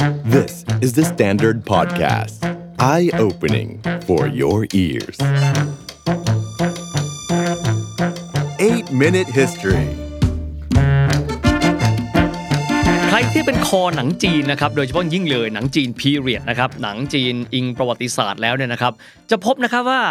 This is the Standard Podcast. Eye-opening for your ears. 8-Minute History ใครที่เป็นคอหนังจีนนะครับ โดยเฉพาะยิ่งเลยหนังจีนพีเรียดนะครับ หนังจีนอิงประวัติศาสตร์แล้วเนี่ยนะครับ จะพบนะครับว่า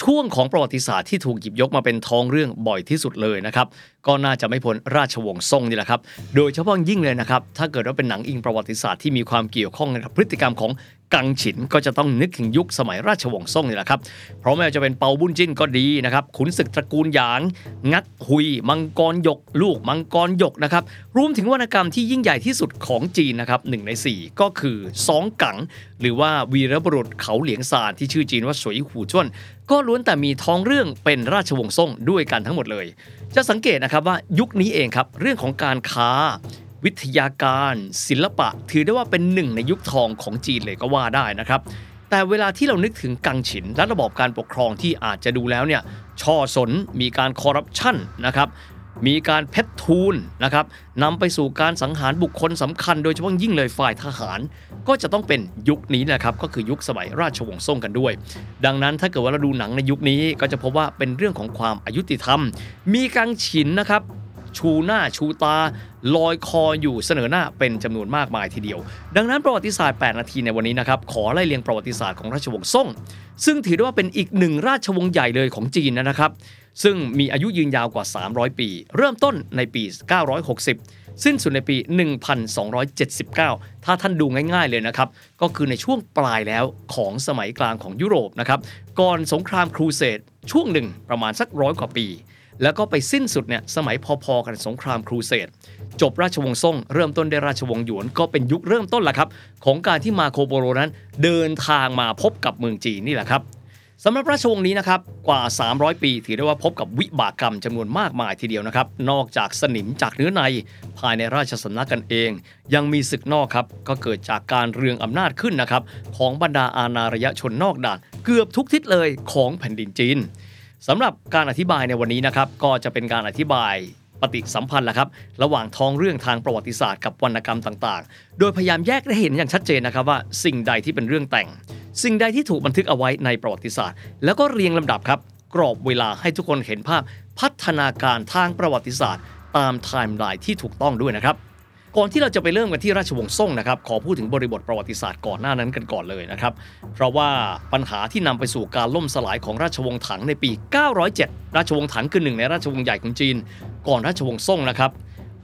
ช่วงของประวัติศาสตร์ที่ถูกหยิบยกมาเป็นท้องเรื่องบ่อยที่สุดเลยนะครับ ก็น่าจะไม่พ้นราชวงศ์ซ่งนี่แหละครับ โดยเฉพาะยิ่งเลยนะครับ ถ้าเกิดว่าเป็นหนังอิงประวัติศาสตร์ที่มีความเกี่ยวข้องกับพฤติกรรมของ กังฉินก็จะต้องนึกถึงยุคสมัยราชวงศ์ซ่งนี่แหละครับ เพราะไม่ว่าจะเป็นเปาบุญจิ้นก็ดีนะครับขุนศึกตระกูลหยาง งัดหุย มังกรหยก ลูกมังกรหยกนะครับรวมถึงวรรณกรรมที่ยิ่งใหญ่ที่สุดของจีนนะครับหนึ่งใน 4 ก็คือสองกัง หรือว่าวีรบุรุษเขาเหลียงซานที่ชื่อจีนว่าสวยหูจ้วนก็ล้วนแต่มีท้องเรื่องเป็นราชวงศ์ซ่งด้วยกันทั้งหมดเลย จะสังเกตนะครับว่ายุคนี้เองครับเรื่องของการค้า วิทยาการ ศิลปะ ถือได้ว่าเป็นหนึ่งในยุคทองของจีนเลยก็ว่าได้นะครับ แต่เวลาที่เรานึกถึงกังฉินและระบอบการปกครองที่อาจจะดูแล้วเนี่ยช่อสนมีการคอร์รัปชันนะครับมีการเพชรทูลนะครับนำไปสู่การสังหารบุคคลสำคัญ โดยเฉพาะยิ่งเลยฝ่ายทหาร ก็จะต้องเป็นยุคนี้นะครับก็คือยุคสมัยราชวงศ์ซ่งกันด้วย ดังนั้นถ้าเกิดว่าเราดูหนังในยุคนี้ก็จะพบว่าเป็นเรื่องของความอายุติธรรม มีกังฉินนะครับ ชูหน้าชูตา ลอยคออยู่เสนอหน้าเป็นจำนวนมากมายทีเดียว ดังนั้นประวัติศาสตร์ 8 นาทีในวันนี้นะครับ ขอไล่เรียงประวัติศาสตร์ของราชวงศ์ซ่ง ซึ่งถือได้ว่าเป็นอีกหนึ่งราชวงศ์ใหญ่เลยของจีนนะครับ ซึ่งมีอายุยืนยาวกว่า 300 ปี เริ่มต้นในปี 960สิ้นสุดในปี 1279 ถ้าท่านดูง่ายๆเลยนะครับ ก็คือในช่วงปลายแล้วของสมัยกลางของยุโรปนะครับ ก่อนสงครามครูเสดช่วงหนึ่งประมาณสักร้อยกว่าปี แล้วก็ไปสิ้นสุดเนี่ยสมัยพอๆกันสงครามครูเสดจบราชวงศ์ซ่ง เริ่มต้นได้ราชวงศ์หยวนก็เป็นยุคเริ่มต้นแหละครับ ของการที่มาโคโปโรนั้นเดินทางมาพบกับเมืองจีนนี่แหละครับสำหรับราชวงศ์นี้นะครับกว่า 300 ปี ถือได้ว่าพบกับวิบากกรรมจำนวนมากมายทีเดียวนะครับ นอกจากสนิมจากเนื้อใน ภายในราชสำนักกันเอง ยังมีศึกนอกครับ ก็เกิดจากการเรืองอำนาจขึ้นนะครับ ของบรรดาอาณาระยะชนนอกด่าน เกือบทุกทิศเลยของแผ่นดินจีน สำหรับการอธิบายในวันนี้นะครับก็จะเป็นการอธิบายปฏิสัมพันธ์แหละครับระหว่างท้องเรื่องทางประวัติศาสตร์กับวรรณกรรมต่างๆ โดยพยายามแยกได้เห็นอย่างชัดเจนนะครับว่า สิ่งใดที่เป็นเรื่องแต่ง สิ่งใดที่ถูกบันทึกเอาไว้ในประวัติศาสตร์ แล้วก็เรียงลำดับครับ กรอบเวลาให้ทุกคนเห็นภาพ พัฒนาการทางประวัติศาสตร์ ตามไทม์ไลน์ที่ถูกต้องด้วยนะครับ ก่อนที่เราจะไปเริ่มกันที่ราชวงศ์ซ่งนะครับขอพูดถึงบริบทประวัติศาสตร์ก่อนหน้านั้นกันก่อนเลยนะครับ เพราะว่าปัญหาที่นำไปสู่การล่มสลายของราชวงศ์ถังในปี 907 ราชวงศ์ถังคือหนึ่งในราชวงศ์ใหญ่ของจีน ก่อนราชวงศ์ซ่งนะครับ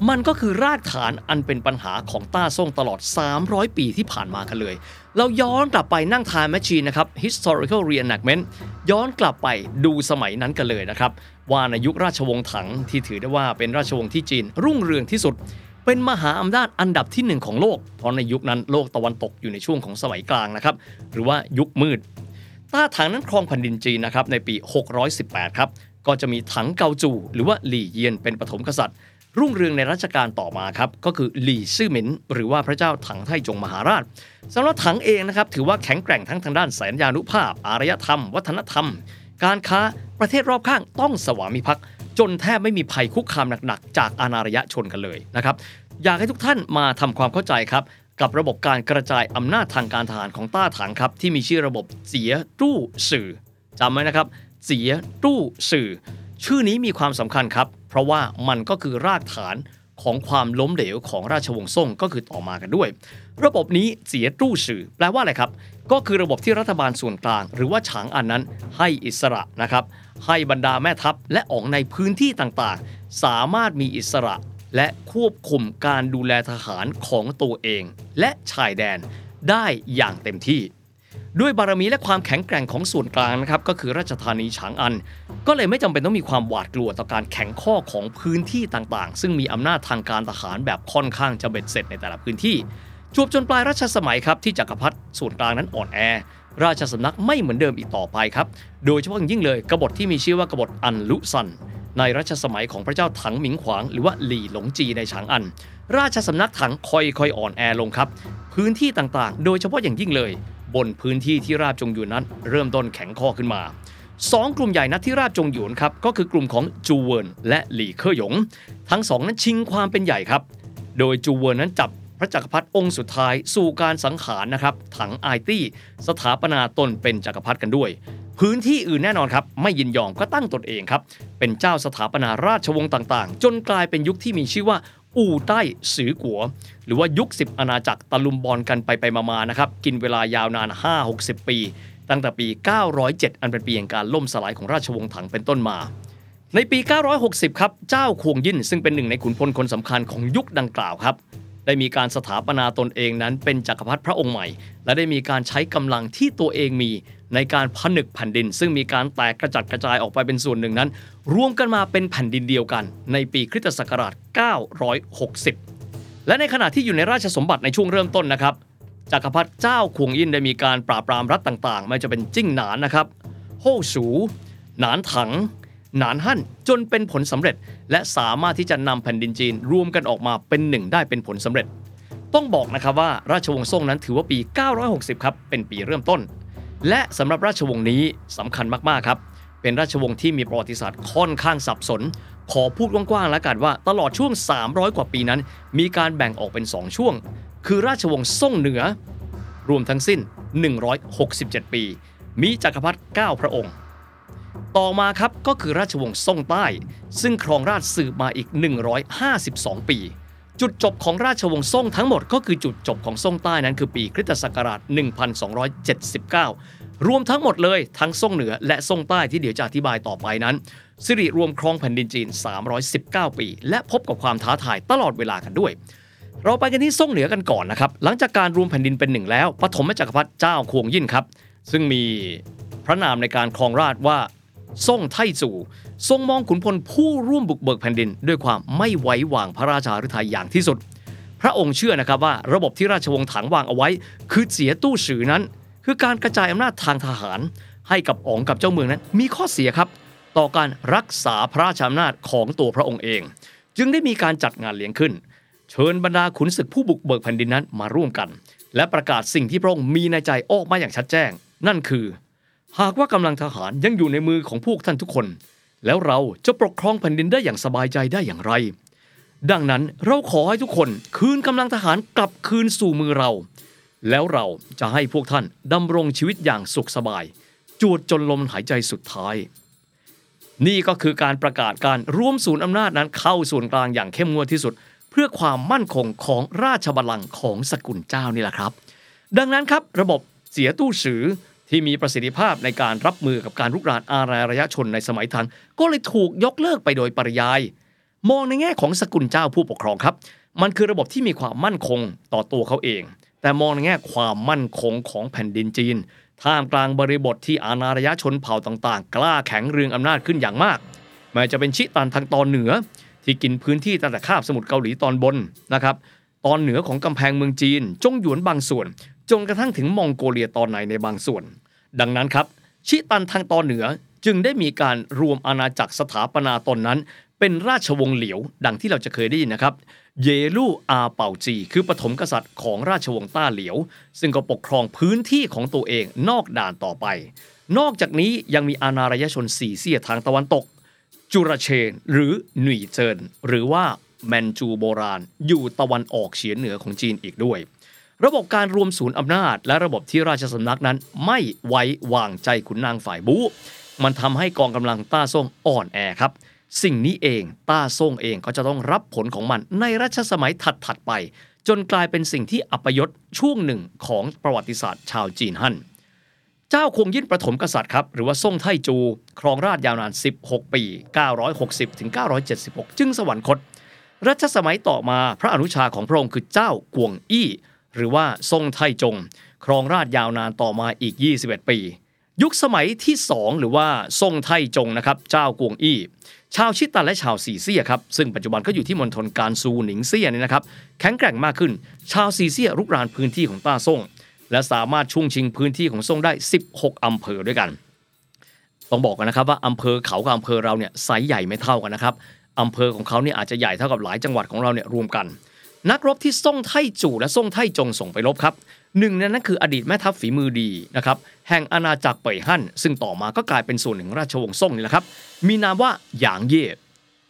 มันก็คือรากฐานอันเป็นปัญหาของต้าซ่งตลอด 300 ปีที่ผ่านมากันเลย เราย้อนกลับไปนั่ง time machine นะครับ historical reenactment ย้อนกลับไปดูสมัยนั้นกันเลยนะครับว่าในยุคราชวงศ์ถังที่ถือได้ว่าเป็นราชวงศ์ที่จีนรุ่งเรืองที่สุด เป็นมหาอำนาจอันดับที่หนึ่งของโลก เพราะในยุคนั้นโลกตะวันตกอยู่ในช่วงของสมัยกลางนะครับ หรือว่ายุคมืด ต้าถังนั้นครองแผ่นดินจีนนะครับในปี 618 ครับ ก็จะมีถังเกาจู หรือว่าหลี่เยียนเป็นปฐมกษัตริย์ รุ่งเรืองในรัชกาลต่อมาครับ ก็คือหลี่ซื่อหมิน หรือว่าพระเจ้าถังไทจงมหาราชสำหรับถังเองนะครับถือว่าแข็งแกร่งทั้งทางด้านแสนยานุภาพ อารยธรรม วัฒนธรรม การค้าประเทศรอบข้างต้องสวามิภักดิ์ จนแทบไม่มีภัยคุกคามหนักๆ จากอาณาระยะชนกันเลยนะครับอยากให้ทุกท่านมาทำความเข้าใจครับกับระบบการกระจายอำนาจทางการทหารของต้าถังครับที่มีชื่อระบบเสียตู้สื่อจำไว้นะครับ เสียตู้สื่อ ชื่อนี้มีความสำคัญครับ เพราะว่ามันก็คือรากฐาน ของความล้มเหลวของราชวงศ์ซ่งก็คือต่อมากันด้วย ระบบนี้เสียตู้สื่อแปลว่าอะไรครับ ก็คือระบบที่รัฐบาลส่วนกลาง หรือว่าฉางอันนั้นให้อิสระนะครับ ให้บรรดาแม่ทัพและออกในพื้นที่ต่างๆ สามารถมีอิสระและควบคุมการดูแลทหารของตัวเอง และชายแดนได้อย่างเต็มที่ ด้วยบารมีและความแข็งแกร่งของส่วนกลางนะครับก็คือราชธานีฉางอัน ก็เลยไม่จำเป็นต้องมีความหวาดกลัวต่อการแข่งข้อของพื้นที่ต่างๆ ซึ่งมีอำนาจทางการทหารแบบค่อนข้างจะเบ็ดเสร็จในแต่ละพื้นที่จวบจนปลายรัชสมัยครับที่จักรพรรดิส่วนกลางนั้นอ่อนแอ ราชสำนักไม่เหมือนเดิมอีกต่อไปครับ โดยเฉพาะอย่างยิ่งเลยกบฏที่มีชื่อว่ากบฏอันลุซัน ในรัชสมัยของพระเจ้าถังหมิงขวาง หรือว่าหลี่หลงจีในฉางอัน ราชสำนักถังค่อยๆอ่อนแอลงครับ พื้นที่ต่างๆ โดยเฉพาะอย่างยิ่งเลย บนพื้นที่ที่ราบจงหยวนนั้น เริ่มต้นแข็งข้อขึ้นมาสองกลุ่มใหญ่นัดที่ราบจงหยวนครับก็คือกลุ่มของจูเวินและหลี่เคอหยง ทั้งสองนั้นชิงความเป็นใหญ่ครับ โดยจูเวินนั้นจับพระจักรพรรดิองค์สุดท้ายสู่การสังหารนะครับถังไอตี้สถาปนาตนเป็นจักรพรรดิกันด้วย พื้นที่อื่นแน่นอนครับ ไม่ยินยอมก็ตั้งตนเองครับ เป็นเจ้าสถาปนาราชวงศ์ต่างๆ จนกลายเป็นยุคที่มีชื่อว่า อู่ไต้สือกัว หรือว่ายุค 10 อาณาจักรตะลุมบอลกันไปไปมาๆนะครับกินเวลายาวนาน 5-60 ปี ตั้งแต่ปี 907 อันเป็นปีแห่งการล่มสลายของราชวงศ์ถังเป็นต้นมา ในปี 960 ครับ เจ้าคงยินซึ่งเป็นหนึ่งในขุนพลคนสำคัญของยุคดังกล่าวครับ ได้มีการสถาปนาตนเองนั้นเป็นจักรพรรดิพระองค์ใหม่ และได้มีการใช้กำลังที่ตัวเองมีในการผนึกแผ่นดิน ซึ่งมีการแตกกระจัดกระจายออกไปเป็นส่วนหนึ่งนั้น รวมกันมาเป็นแผ่นดินเดียวกัน ในปีคริสตศักราช 960 และในขณะที่อยู่ในราชสมบัติในช่วงเริ่มต้นนะครับจักรพรรดิเจ้าคงยินได้มีการปราบปรามรัฐต่างๆ ไม่จะเป็นจิ้งหนานนะครับโฮสู หนานถัง หนานฮั่นจนเป็นผลสำเร็จ และสามารถที่จะนำแผ่นดินจีนรวมกันออกมาเป็นหนึ่งได้เป็นผลสำเร็จ ต้องบอกนะครับว่าราชวงศ์ซ่งนั้นถือว่าปี 960 ครับ เป็นปีเริ่มต้น และสำหรับราชวงศ์นี้สำคัญมากๆครับ เป็นราชวงศ์ที่มีประวัติศาสตร์ค่อนข้างสับสน ขอพูดกว้างๆแล้วกันว่า ตลอดช่วง 300 กว่าปีนั้น มีการแบ่งออกเป็น 2 ช่วง คือราชวงศ์ซ่งเหนือ รวมทั้งสิ้น 167 ปี มีจักรพรรดิ9พระองค์ ต่อมาครับก็คือราชวงศ์ซ่งใต้ ซึ่งครองราชสืบมาอีก 152 ปี จุดจบของราชวงศ์ซ่งทั้งหมดก็คือจุดจบของซ่งใต้นั้นคือปีคริสตศักราช 1279 รวมทั้งหมดเลยทั้งซ่งเหนือและซ่งใต้ที่เดี๋ยวจะอธิบายต่อไปนั้นสิริรวมครองแผ่นดินจีน 319 ปี และพบกับความท้าทายตลอดเวลากันด้วย เราไปกันที่ซ่งเหนือกันก่อนนะครับ หลังจากการรวมแผ่นดินเป็นหนึ่งแล้วปฐมจักรพรรดิเจ้าคงยิ่นครับ ซึ่งมีพระนามในการครองราชว่า ซ่งไทจู่ทรงมองขุนพลผู้ร่วมบุกเบิกแผ่นดิน ด้วยความไม่ไว้วางพระราชาฤทัยอย่างที่สุด พระองค์เชื่อนะครับว่าระบบที่ราชวงศ์ถังวางเอาไว้ คือเสียตู้สือนั้น คือการกระจายอำนาจทางทหาร ให้กับอ๋องกับเจ้าเมืองนั้น มีข้อเสียครับ ต่อการรักษาพระราชอำนาจของตัวพระองค์เอง จึงได้มีการจัดงานเลี้ยงขึ้น เชิญบรรดาขุนศึกผู้บุกเบิกแผ่นดินนั้นมาร่วมกัน และประกาศสิ่งที่พระองค์มีในใจออกมาอย่างชัดแจ้ง นั่นคือ หากว่ากำลังทหารยังอยู่ในมือของพวกท่านทุกคน แล้วเราจะปกครองแผ่นดินได้อย่างสบายใจได้อย่างไร ดังนั้นเราขอให้ทุกคนคืนกำลังทหารกลับคืนสู่มือเรา แล้วเราจะให้พวกท่านดำรงชีวิตอย่างสุขสบาย จวดจนลมหายใจสุดท้าย นี่ก็คือการประกาศการรวมศูนย์อำนาจนั้นเข้าส่วนกลางอย่างเข้มงวดที่สุด เพื่อความมั่นคงของราชบัลลังก์ของสกุลเจ้านี่แหละครับ ดังนั้นครับระบบเสียตู้สือ ที่มีประสิทธิภาพในการรับมือกับการรุกรานอารายชนในสมัยทันก็เลยถูกยกเลิกไปโดยปริยาย มองในแง่ของสกุลเจ้าผู้ปกครองครับ มันคือระบบที่มีความมั่นคงต่อตัวเขาเอง แต่มองในแง่ความมั่นคงของแผ่นดินจีน ท่ามกลางบริบทที่อาณารยชนเผ่าต่างๆ กล้าแข็งเรืองอำนาจขึ้นอย่างมากแม้จะเป็นชิตันทางตอนเหนือ ที่กินพื้นที่ตั้งแต่คาบสมุทรเกาหลีตอนบนนะครับตอนเหนือของกำแพงเมืองจีน จงหยวนบางส่วน จนกระทั่งถึงมองโกเลียตอนในในบางส่วน ดังนั้นครับ ชิตันทางตอนเหนือจึงได้มีการรวมอาณาจักรสถาปนาตนนั้น เป็นราชวงศ์เหลียว ดังที่เราจะเคยได้ยินนะครับ เยลู่อาเป่าจี คือปฐมกษัตริย์ของราชวงศ์ต้าเหลียว ซึ่งก็ปกครองพื้นที่ของตัวเองนอกด่านต่อไป นอกจากนี้ยังมีอาณารยชนสี่เสียทางตะวันตก จุรเชน หรือหนุ่ยเจินหรือว่าแมนจูโบราณ อยู่ตะวันออกเฉียงเหนือของจีนอีกด้วย ระบบการรวมศูนย์อำนาจ และระบบที่ราชสำนักนั้นไม่ไว้วางใจขุนนางฝ่ายบู๊มันทำให้กองกำลังต้าซ่งอ่อนแอครับ สิ่งนี้เองต้าซ่งเองก็จะต้องรับผลของมันในรัชสมัยถัดๆไป จนกลายเป็นสิ่งที่อัปยศช่วงหนึ่งของประวัติศาสตร์ชาวจีนฮั่นเจ้าคงยิ่นประถมกษัตริย์ครับ หรือว่าซ่งไทจู ครองราชยาวนาน 16 ปี 960 ถึง 976 จึงสวรรคต รัชสมัยต่อมาพระอนุชาของพระองค์คือเจ้ากวงอี้ หรือว่าซ่งไทจง ครองราชยาวนานต่อมาอีก 21 ปี ยุคสมัยที่ 2 หรือว่าซ่งไทจงนะครับเจ้ากวงอี้ ชาวชิตันและชาวซีเซียครับซึ่งปัจจุบันก็อยู่ที่มณฑลกานซูหนิงเซียเนี่ยนะครับแข็งแกร่งมากขึ้น ชาวซีเซียรุกรานพื้นที่ของต้าซ่งและสามารถช่วงชิงพื้นที่ของซ่งได้ 16 อำเภอด้วยกัน ต้องบอกกันนะครับว่าอำเภอเขากับอำเภอเราเนี่ยไซส์ใหญ่ไม่เท่ากันนะครับอำเภอของเขาเนี่ยอาจจะใหญ่เท่ากับหลายจังหวัดของเราเนี่ยรวมกัน นักรบที่ซ่งไทจู่และซ่งไทจงส่งไปรบครับหนึ่งในนั้นคืออดีตแม่ทัพฝีมือดีนะครับแห่งอาณาจักรเป่ยฮั่น ซึ่งต่อมาก็กลายเป็นส่วนหนึ่งราชวงศ์ซ่งนี่แหละครับ มีนามว่าหยางเย่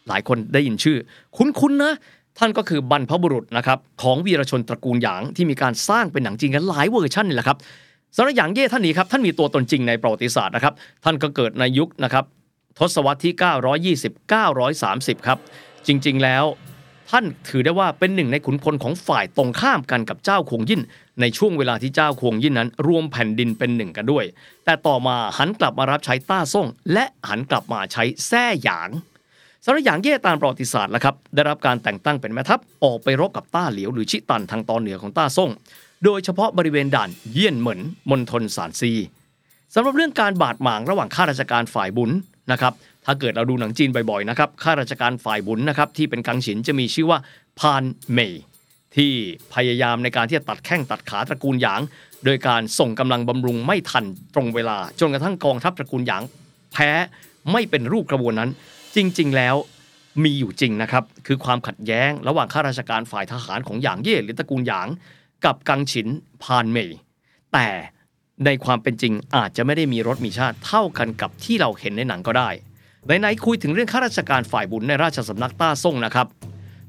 หลายคนได้ยินชื่อ คุ้นๆนะ ท่านก็คือบรรพบุรุษนะครับของวีรชนตระกูลหยางที่มีการสร้างเป็นหนังจีนกันหลายเวอร์ชันนี่แหละครับสำหรับหยางเย่ท่านนี้ครับท่านมีตัวตนจริงในประวัติศาสตร์นะครับท่านก็เกิดในยุคนะครับทศวรรษที่ 920 930 ครับจริง ๆ แล้ว ท่านถือได้ว่าเป็นหนึ่งในขุนพลของฝ่ายตรงข้ามกันกับเจ้าคงยิ่น ในช่วงเวลาที่เจ้าคงยิ่นนั้นรวมแผ่นดินเป็นหนึ่งกันด้วย แต่ต่อมาหันกลับมารับใช้ต้าซ่ง และหันกลับมาใช้แซ่หยางสำหรับหยางเย่ตามประวัติศาสตร์แล้วครับได้รับการแต่งตั้งเป็นแม่ทัพออกไปรบกับต้าเหลียวหรือชิตันทางตอนเหนือของต้าซ่ง โดยเฉพาะบริเวณด่านเยี่ยนเหมินมณฑลสานซีสำหรับเรื่องการบาดหมางระหว่างข้าราชการฝ่ายบุญนะครับ ถ้าเกิดเราดูหนังจีนบ่อยๆนะครับข้าราชการฝ่ายบุญนะครับที่เป็นกังฉินจะมีชื่อว่าพานเมยที่พยายามในการที่จะตัดแข้งตัดขาตระกูลหยาง โดยการส่งกำลังบำรุงไม่ทันตรงเวลา จนกระทั่งกองทัพตระกูลหยาง แพ้ไม่เป็นรูปกระบวนนั้น จริง ๆ แล้วมีอยู่จริงนะครับ คือความขัดแย้ง ระหว่างข้าราชการฝ่ายทหารของหยางเย่หรือตระกูลหยาง กับกังฉินพานเมยแต่ในความเป็นจริงอาจจะไม่ได้มีรสมีชาติเท่ากันกับที่เราเห็นในหนังก็ได้ ไหนๆคุยถึงเรื่องข้าราชการฝ่ายบุญในราชสำนักต้าซ่งนะครับ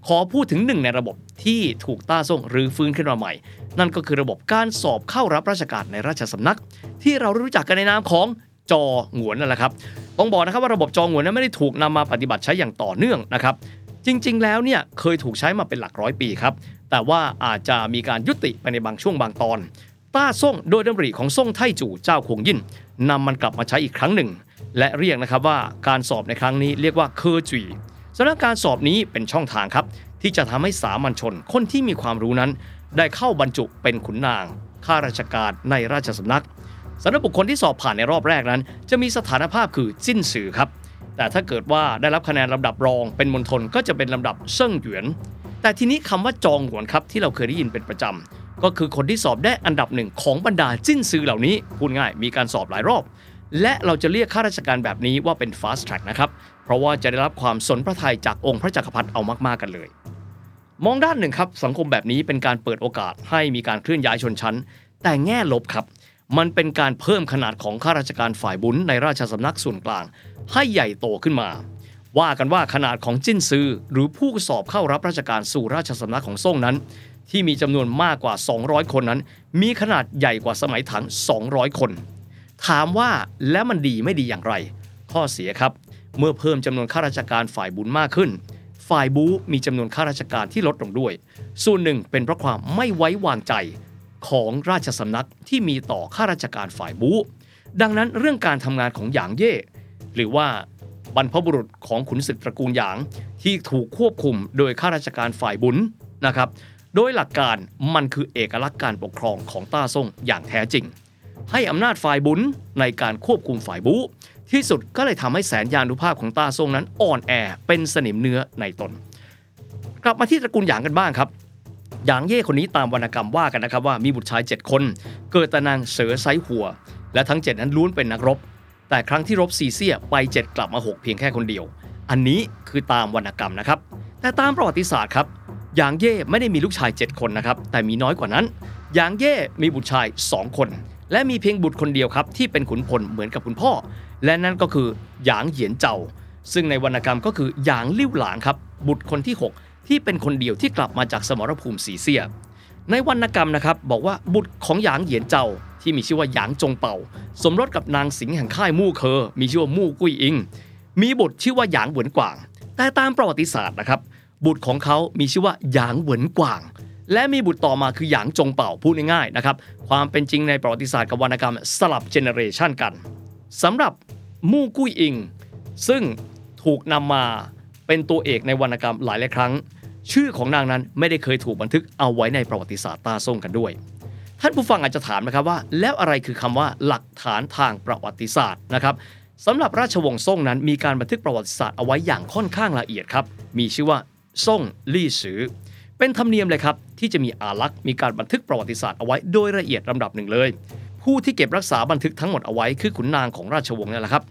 ขอพูดถึงหนึ่งในระบบที่ถูกต้าซ่งหรือฟื้นขึ้นมาใหม่ นั่นก็คือระบบการสอบเข้ารับราชการในราชสำนัก ที่เรารู้จักกันในนามของจอหงวนนั่นแหละครับต้องบอกนะครับว่าระบบจอหงวนนั้นไม่ได้ถูกนำมาปฏิบัติใช้อย่างต่อเนื่องนะครับ จริงๆ แล้วเนี่ยเคยถูกใช้มาเป็นหลักร้อยปีครับ แต่ว่าอาจจะมีการยุติไปในบางช่วงบางตอน ต้าซ่งโดยดำริของซ่งไทจู่เจ้าคงยินนำมันกลับมาใช้อีกครั้งหนึ่ง และเรียกนะครับว่าการสอบในครั้งนี้เรียกว่าเคอร์จีสำหรับการสอบนี้เป็นช่องทางครับ ที่จะทำให้สามัญชนคนที่มีความรู้นั้น ได้เข้าบรรจุเป็นขุนนางข้าราชการในราชสำนักสำหรับบุคคลที่สอบผ่านในรอบแรกนั้น จะมีสถานภาพคือสิ้นสื่อครับ แต่ถ้าเกิดว่าได้รับคะแนนลำดับรองเป็นมณฑลก็จะเป็นลำดับเซิ่งหยวน แต่ทีนี้คำว่าจองหวนครับที่เราเคยได้ยินเป็นประจำก็คือคนที่สอบได้อันดับหนึ่งของบรรดาจิ้นซือเหล่านี้พูดง่ายมีการสอบหลายรอบ และเราจะเรียกข้าราชการแบบนี้ว่าเป็น fast track นะครับ เพราะว่าจะได้รับความสนพระทัยจากองค์พระจักรพรรดิเอามากๆกันเลย มองด้านหนึ่งครับสังคมแบบนี้เป็นการเปิดโอกาสให้มีการเคลื่อนย้ายชนชั้น แต่แง่ลบครับ มันเป็นการเพิ่มขนาดของข้าราชการฝ่ายบุญในราชสำนักส่วนกลาง ให้ใหญ่โตขึ้นมา ว่ากันว่าขนาดของจิ้นซือหรือผู้สอบเข้ารับราชการสู่ราชสำนักของซ่งนั้น ที่มีจำนวนมากกว่า 200 คนนั้น มีขนาดใหญ่กว่าสมัยถัง 200 คน ถามว่าแล้วมันดีไม่ดีอย่างไร ข้อเสียครับ เมื่อเพิ่มจำนวนข้าราชการฝ่ายบุญมากขึ้น ฝ่ายบูมีจำนวนข้าราชการที่ลดลงด้วย ส่วนหนึ่งเป็นเพราะความไม่ไว้วางใจของราชสำนักที่มีต่อข้าราชการฝ่ายบูดังนั้นเรื่องการทำงานของหยางเย่หรือว่าบรรพบุรุษของขุนศึกตระกูลหยางที่ถูกควบคุมโดยข้าราชการฝ่ายบุญนะครับ โดยหลักการมันคือเอกลักษณ์การปกครองของต้าซ่งอย่างแท้จริง ให้อำนาจฝ่ายบุญในการควบคุมฝ่ายบูที่สุดก็เลยทำให้แสนยานุภาพของตาซ่งนั้นอ่อนแอเป็นสนิมเนื้อในตน กลับมาที่ตระกูลหยางกันบ้างครับหยางเย่คนนี้ตามวรรณกรรมว่ากันนะครับว่ามีบุตรชาย 7 คน เกิดต่นางเสือไซหัว และทั้ง 7 นั้นล้วนเป็นนักรบ แต่ครั้งที่รบซีเซียไป 7 กลับมา 6 เพียงแค่คนเดียว อันนี้คือตามวรรณกรรมนะครับ แต่ตามประวัติศาสตร์ครับหยางเย่ไม่ได้มีลูกชาย 7 คนนะครับแต่มีน้อยกว่านั้นหยางเย่มีบุตรชาย 2 คน และมีเพียงบุตรคนเดียวครับที่เป็นขุนพลเหมือนกับคุณพ่อ และนั่นก็คือหยางเหยียนเจ้า ซึ่งในวรรณกรรมก็คือหยางลิ่วหลางครับ บุตรคนที่ 6 ที่เป็นคนเดียวที่กลับมาจากสมรภูมิสีเซีย ในวรรณกรรมนะครับบอกว่าบุตรของหยางเหยียนเจ้า ที่มีชื่อว่าหยางจงเป่า สมรสกับนางสิงห์แห่งค่ายมู่เคอ มีชื่อว่ามู่กุ้ยอิง มีบุตรชื่อว่าหยางเหวินกวาง แต่ตามประวัติศาสตร์นะครับบุตรของเขามีชื่อว่าหยางเหวินกวาง และมีบุตรต่อมาคือหยางจงเป่าพูดง่ายๆนะครับความเป็นจริงในประวัติศาสตร์กับวรรณกรรมสลับเจเนเรชันกันสำหรับมู่กุ้ยอิง ซึ่งถูกนำมาเป็นตัวเอกในวรรณกรรมหลายหลายครั้ง ชื่อของนางนั้นไม่ได้เคยถูกบันทึกเอาไว้ในประวัติศาสตร์ต้าซ่งกันด้วย ท่านผู้ฟังอาจจะถามนะครับว่า แล้วอะไรคือคำว่าหลักฐานทางประวัติศาสตร์นะครับสำหรับราชวงศ์ซ่งนั้นมีการบันทึกประวัติศาสตร์เอาไว้อย่างค่อนข้างละเอียดครับมีชื่อว่าซ่งลี่ซือเป็นธรรมเนียมเลยครับ ที่จะมีอาลักษ์มีการบันทึกประวัติศาสตร์เอาไว้โดยละเอียดลำดับหนึ่งเลย ผู้ที่เก็บรักษาบันทึกทั้งหมดเอาไว้คือขุนนางของราชวงศ์นั่แหละครับ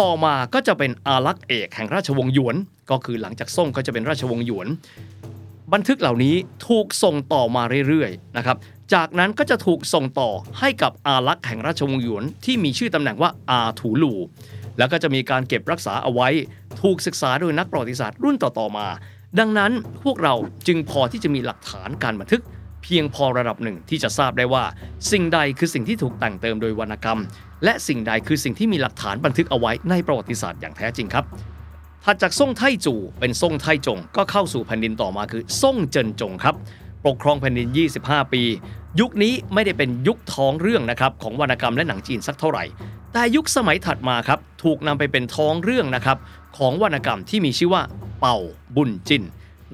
ต่อมาก็จะเป็นอาลักษ์เอกแห่งราชวงศ์หยวน ก็คือหลังจากซ่งก็จะเป็นราชวงศ์หยวน บันทึกเหล่านี้ถูกส่งต่อมาเรื่อยๆนะครับจากนั้นก็จะถูกส่งต่อให้กับอาลักษ์แห่งราชวงศ์หยวนที่มีชื่อตำแหน่งว่าอาถูหลูแล้วก็จะมีการเก็บรักษาเอาไว้ ถูกศึกษาโดยนักประวัติศาสตร์รุ่นต่อๆมา ดังนั้นพวกเราจึงพอที่จะมีหลักฐานการบันทึก เพียงพอระดับหนึ่งที่จะทราบได้ว่า สิ่งใดคือสิ่งที่ถูกแต่งเติมโดยวรรณกรรม และสิ่งใดคือสิ่งที่มีหลักฐานบันทึกเอาไว้ในประวัติศาสตร์อย่างแท้จริงครับถัดจากซ่งไทจู่เป็นซ่งไทจง ก็เข้าสู่แผ่นดินต่อมาคือซ่งเจินจงครับปกครองแผ่นดิน 25 ปี ยุคนี้ไม่ได้เป็นยุคท้องเรื่องนะครับของวรรณกรรมและหนังจีนสักเท่าไหร่ แต่ยุคสมัยถัดมาครับถูกนำไปเป็นท้องเรื่องนะครับของวรรณกรรมที่มีชื่อว่า เป่าบุญจิน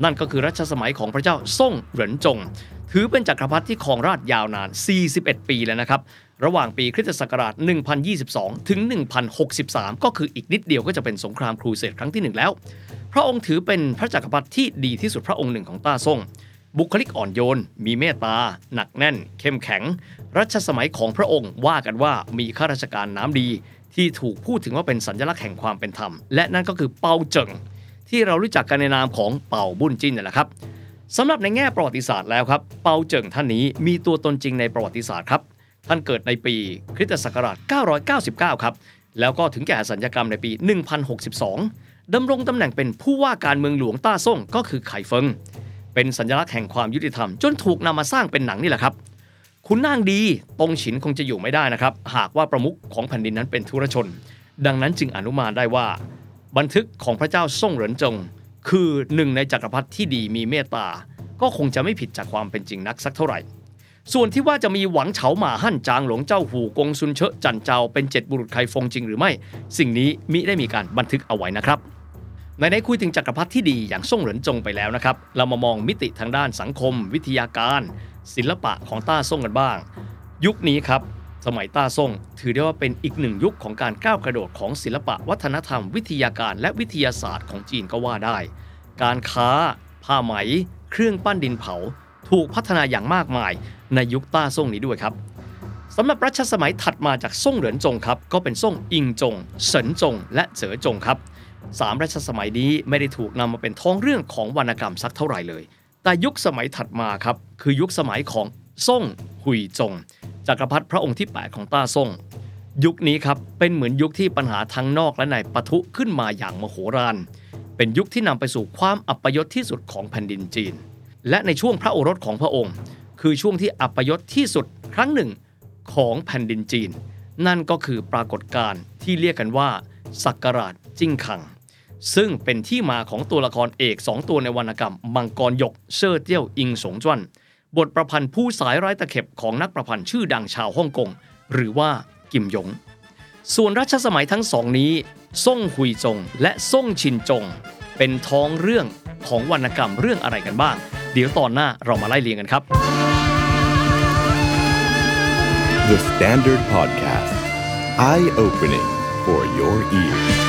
นั่นก็คือรัชสมัยของพระเจ้าซ่งเหรินจง ถือเป็นจักรพรรดิที่ครองราชยาวนาน 41 ปีแล้วนะครับ ระหว่างปีคริสตศักราช 1022 ถึง 1063 ก็คืออีกนิดเดียวก็จะเป็นสงครามครูเสดครั้งที่หนึ่งแล้ว พระองค์ถือเป็นพระจักรพรรดิที่ดีที่สุดพระองค์หนึ่งของต้าซ่งบุคลิกอ่อนโยน มีเมตตา หนักแน่น เข้มแข็ง รัชสมัยของพระองค์ว่ากันว่ามีข้าราชการน้ำดี ที่ถูกพูดถึงว่าเป็นสัญลักษณ์แห่งความเป็นธรรม และนั่นก็คือเปาเจิง ที่เรารู้จักกันในนามของเป่าบุญจิ้นนี่แหละครับสำหรับในแง่ประวัติศาสตร์แล้วครับเปาเจิงท่านนี้มีตัวตนจริงในประวัติศาสตร์ครับท่านเกิดในปีคริสตศักราช 999 ครับแล้วก็ถึงแก่สัญญกรรมในปี 1062 ดำรงตำแหน่งเป็นผู้ว่าการเมืองหลวงต้าซ่งก็คือไข่เฟิง เป็นสัญลักษณ์แห่งความยุติธรรม จนถูกนำมาสร้างเป็นหนังนี่แหละครับ คุณนางดีตงฉินคงจะอยู่ไม่ได้นะครับ หากว่าประมุขของแผ่นดินนั้นเป็นทุรชน ดังนั้นจึงอนุมานได้ว่า บันทึกของพระเจ้าซ่งเหรินจง คือหนึ่งในจักรพรรดิที่ดีมีเมตตา ก็คงจะไม่ผิดจากความเป็นจริงนักสักเท่าไหร่ ส่วนที่ว่าจะมีหวังเฉาหมาหั่นจางหลงเจ้าหูกงซุนเชอะจันเจ้าเป็นเจ็ดบุรุษไคฟงจริงหรือไม่ สิ่งนี้มิได้มีการบันทึกเอาไว้นะครับในในคุยถึงจักรพรรดิที่ดีอย่างซ่งเหรินจงไปแล้วนะครับ เรามามองมิติทางด้านสังคม วิทยาการ ศิลปะของต้าซ่งกันบ้าง ยุคนี้ครับ สมัยต้าซ่งถือได้ว่าเป็นอีกหนึ่งยุคของการก้าวกระโดดของศิลปะวัฒนธรรม วิทยาการและวิทยาศาสตร์ของจีนก็ว่าได้ การค้า ผ้าไหม เครื่องปั้นดินเผา ถูกพัฒนาอย่างมากมายในยุคต้าซ่งนี้ด้วยครับสำหรับรัชสมัยถัดมาจากซ่งเหรินจงครับ ก็เป็นซ่งอิงจงเฉินจง และเจ๋อจงครับสามรัชสมัยนี้ไม่ได้ถูกนำมาเป็นท้องเรื่องของวรรณกรรมสักเท่าไหร่เลย แต่ยุคสมัยถัดมาครับคือยุคสมัยของซ่งหุยจง จักรพรรดิพระองค์ที่ 8 ของต้าซ่ง ยุคนี้ครับเป็นเหมือนยุคที่ปัญหาทั้งนอกและในปะทุขึ้นมาอย่างมโหฬารเป็นยุคที่นำไปสู่ความอัปยศที่สุดของแผ่นดินจีน และในช่วงพระโอรสของพระองค์ คือช่วงที่อัปยศที่สุดครั้งหนึ่งของแผ่นดินจีน นั่นก็คือปรากฏการณ์ที่เรียกกันว่าสักการาชจิ้งคัง ซึ่งเป็นที่มาของตัวละครเอก 2 ตัวในวรรณกรรมมังกรหยกเซ่อเตี้ยวอิงสงจวน บทประพันธ์ผู้สายร้ายตะเข็บของนักประพันธ์ชื่อดังชาวฮ่องกง หรือว่ากิมหยง ส่วนรัชสมัยทั้งสองนี้ซ่งหุยจงและซ่งชินจง เป็นท้องเรื่องของวรรณกรรมเรื่องอะไรกันบ้าง เดี๋ยวตอนหน้าเรามาไล่เรียงกันครับ The Standard Podcast. Eye opening for your ears.